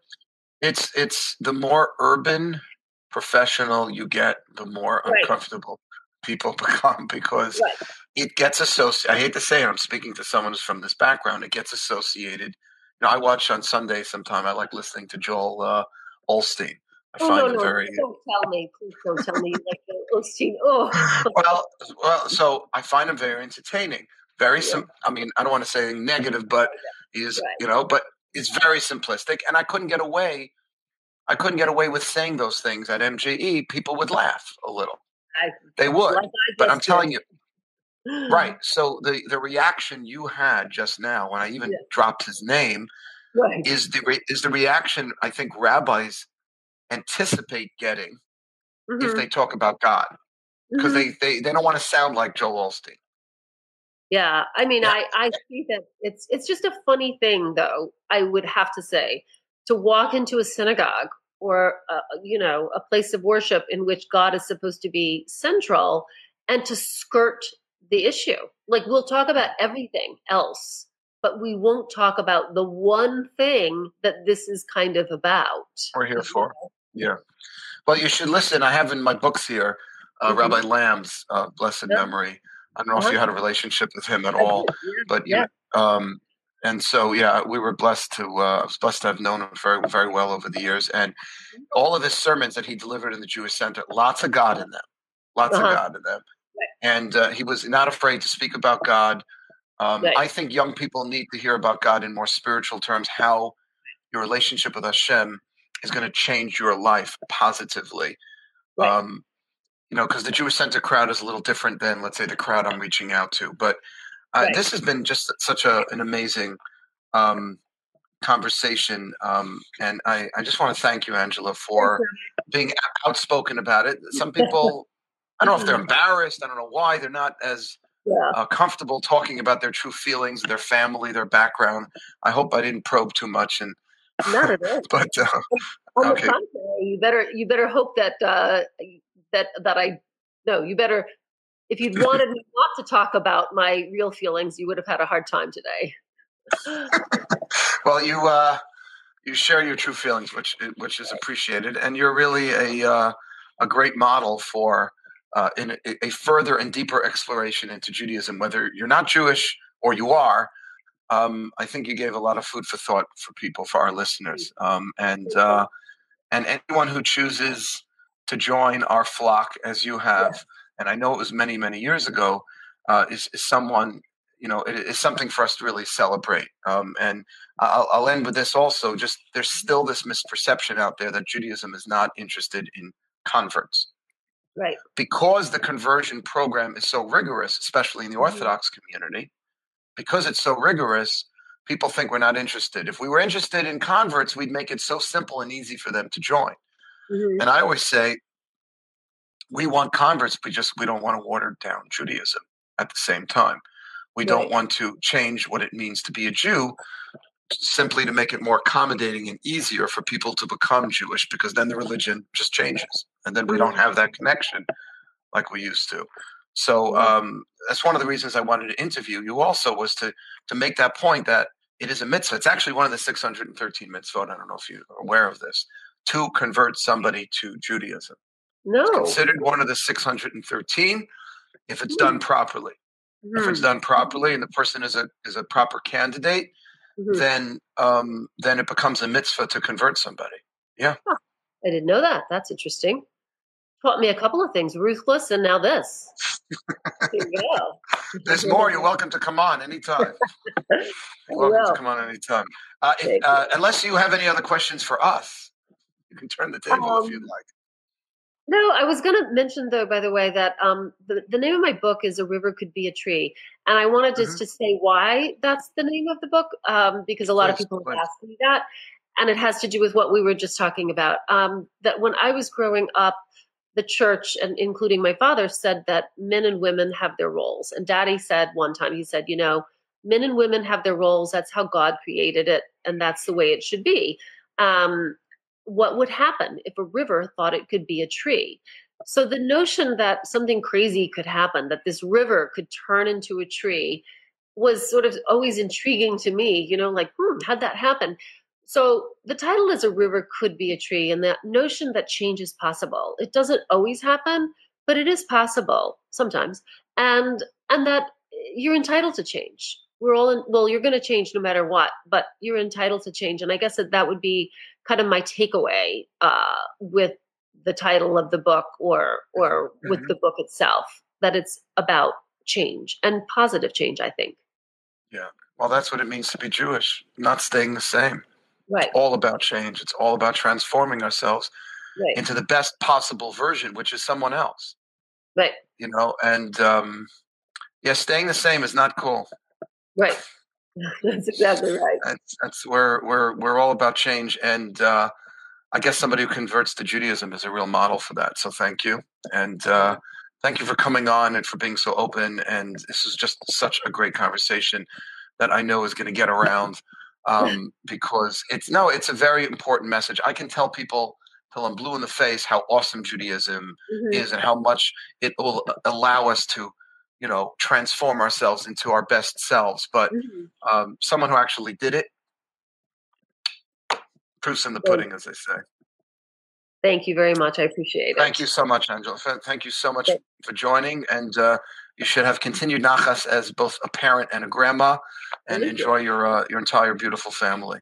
It's it's the more urban professional you get, the more right. uncomfortable people become because right. it gets associated. I hate to say it, I'm speaking to someone who's from this background. It gets associated. You know, I watch on Sunday sometime. I like listening to Joel uh, Osteen. I oh, find no, no, very. Don't tell me. Please don't tell me you like Osteen. Oh. well, well, so I find him very entertaining. Very yeah. sim. I mean, I don't want to say negative, but is right. you know, but it's very simplistic, and I couldn't get away I couldn't get away with saying those things at MJE, people would laugh a little. I, they would. Like but I'm telling you, right. So the, the reaction you had just now when I even yeah. dropped his name right. is the re, is the reaction I think rabbis anticipate getting mm-hmm. if they talk about God because mm-hmm. they, they they don't want to sound like Joel Osteen. Yeah, I mean, yeah. I I see that it's it's just a funny thing though. I would have to say to walk into a synagogue or uh, you know a place of worship in which god is supposed to be central and to skirt the issue like we'll talk about everything else but we won't talk about the one thing that this is kind of about we're here for yeah well you should listen i have in my books here uh, mm-hmm. rabbi Lamm's uh, blessed yeah. memory i don't know uh-huh. if you had a relationship with him at all but yeah. You, um, and so yeah we were blessed to uh, I was blessed to have known him very very well over the years and all of his sermons that he delivered in the Jewish Center lots of God in them lots uh-huh. of God in them and uh, he was not afraid to speak about God um, right. I think young people need to hear about God in more spiritual terms how your relationship with Hashem is going to change your life positively right. um, you know because the Jewish Center crowd is a little different than let's say the crowd I'm reaching out to but uh, right. This has been just such a, an amazing um, conversation. Um, and I, I just want to thank you, Angela, for being outspoken about it. Some people, I don't know if they're embarrassed. I don't know why they're not as yeah. uh, comfortable talking about their true feelings, their family, their background. I hope I didn't probe too much. And not at all. but uh, on okay. the contrary, you better you better hope that uh, that that I no, you better if you'd wanted me not to talk about my real feelings, you would have had a hard time today. well, you uh, you share your true feelings, which which is appreciated, and you're really a uh, a great model for uh, in a, a, further and deeper exploration into Judaism. Whether you're not Jewish or you are, um, I think you gave a lot of food for thought for people, for our listeners, um, and uh, and anyone who chooses to join our flock as you have and I know it was many, many years ago, uh, is, is someone, you know, it is something for us to really celebrate. Um, and I'll, I'll end with this also. Just there's still this misperception out there that Judaism is not interested in converts. Right. Because the conversion program is so rigorous, especially in the mm-hmm. Orthodox community, because it's so rigorous, people think we're not interested. If we were interested in converts, we'd make it so simple and easy for them to join. Mm-hmm. And I always say we want converts, but just we don't want to water down Judaism at the same time. We right. don't want to change what it means to be a Jew simply to make it more accommodating and easier for people to become Jewish because then the religion just changes and then we don't have that connection like we used to. So um, that's one of the reasons I wanted to interview you also was to to make that point that it is a mitzvah. It's actually one of the 613 mitzvot. I don't know if you're aware of this to convert somebody to Judaism. No. It's considered one of the 613 if it's done properly. If it's Mhm, done properly and the person is a is a proper candidate, mhm. then um, then it becomes a mitzvah to convert somebody. Yeah. I didn't know that. That's interesting. Taught me a couple of things: ruthless, and now this. There. There's more. You're welcome to come on anytime. You're welcome to come on anytime. Uh, if, Thank you. uh, unless you have any other questions for us, you can turn the table if Um, you'd like. No, I was going to mention though, by the way, that um, the the name of my book is "A River Could Be a Tree," and I wanted just to say why that's the name of the book, um, because a lot of people please. have asked me that, and it has to do with what we were just talking about. Um, that when I was growing up, the church and including my father said that men and women have their roles, and Daddy said one time, he said, you know, men and women have their roles. That's how God created it, and that's the way it should be. Um, what would happen if a river thought it could be a tree? So the notion that something crazy could happen, that this river could turn into a tree, was sort of always intriguing to me. You know, like, hmm, how'd that happen? So the title is A River Could Be a Tree, and that notion that change is possible. It doesn't always happen, but it is possible sometimes. And and that you're entitled to change. We're all in, well, you're going to change no matter what, but you're entitled to change. And I guess that that would be kind of my takeaway uh, with the title of the book or or with Mhm. the book itself that it's about change and positive change i think yeah Well, that's what it means to be Jewish, not staying the same. right All about change. It's all about transforming ourselves right into the best possible version, which is someone else. right You know, and um, yeah, staying the same is not cool. Right that's exactly right That's that's where we're we're all about change, and uh, I guess somebody who converts to Judaism is a real model for that. So thank you, and uh, thank you for coming on and for being so open. And this is just such a great conversation that I know is going to get around um, because it's no, it's a very important message. I can tell people till I'm blue in the face how awesome Judaism Mhm. is and how much it will allow us to, you know, transform ourselves into our best selves. But Mhm. um, someone who actually did it, proofs in the pudding, as they say. thank you very much i appreciate it Thank you so much, Angela. Th- Thank you so much Thank- for joining, and uh, you should have continued nachas as both a parent and a grandma, and Thank you. enjoy your uh, your entire beautiful family.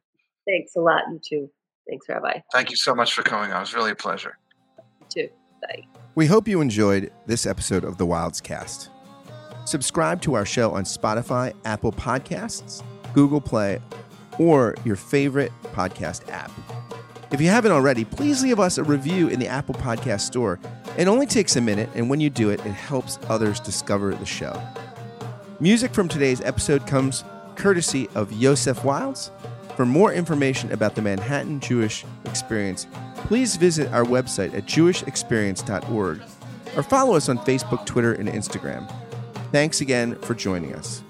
thanks a lot you too thanks rabbi Thank you so much for coming on. It was really a pleasure. you too bye We hope you enjoyed this episode of the Wildes Cast. Subscribe to our show on Spotify, Apple Podcasts, Google Play, or your favorite podcast app. If you haven't already, please leave us a review in the Apple Podcast Store. It only takes a minute, and when you do it, it helps others discover the show. Music from today's episode comes courtesy of Yosef Wildes. For more information about the Manhattan Jewish Experience, please visit our website at jewishexperience.org or follow us on Facebook, Twitter, and Instagram. Thanks again for joining us.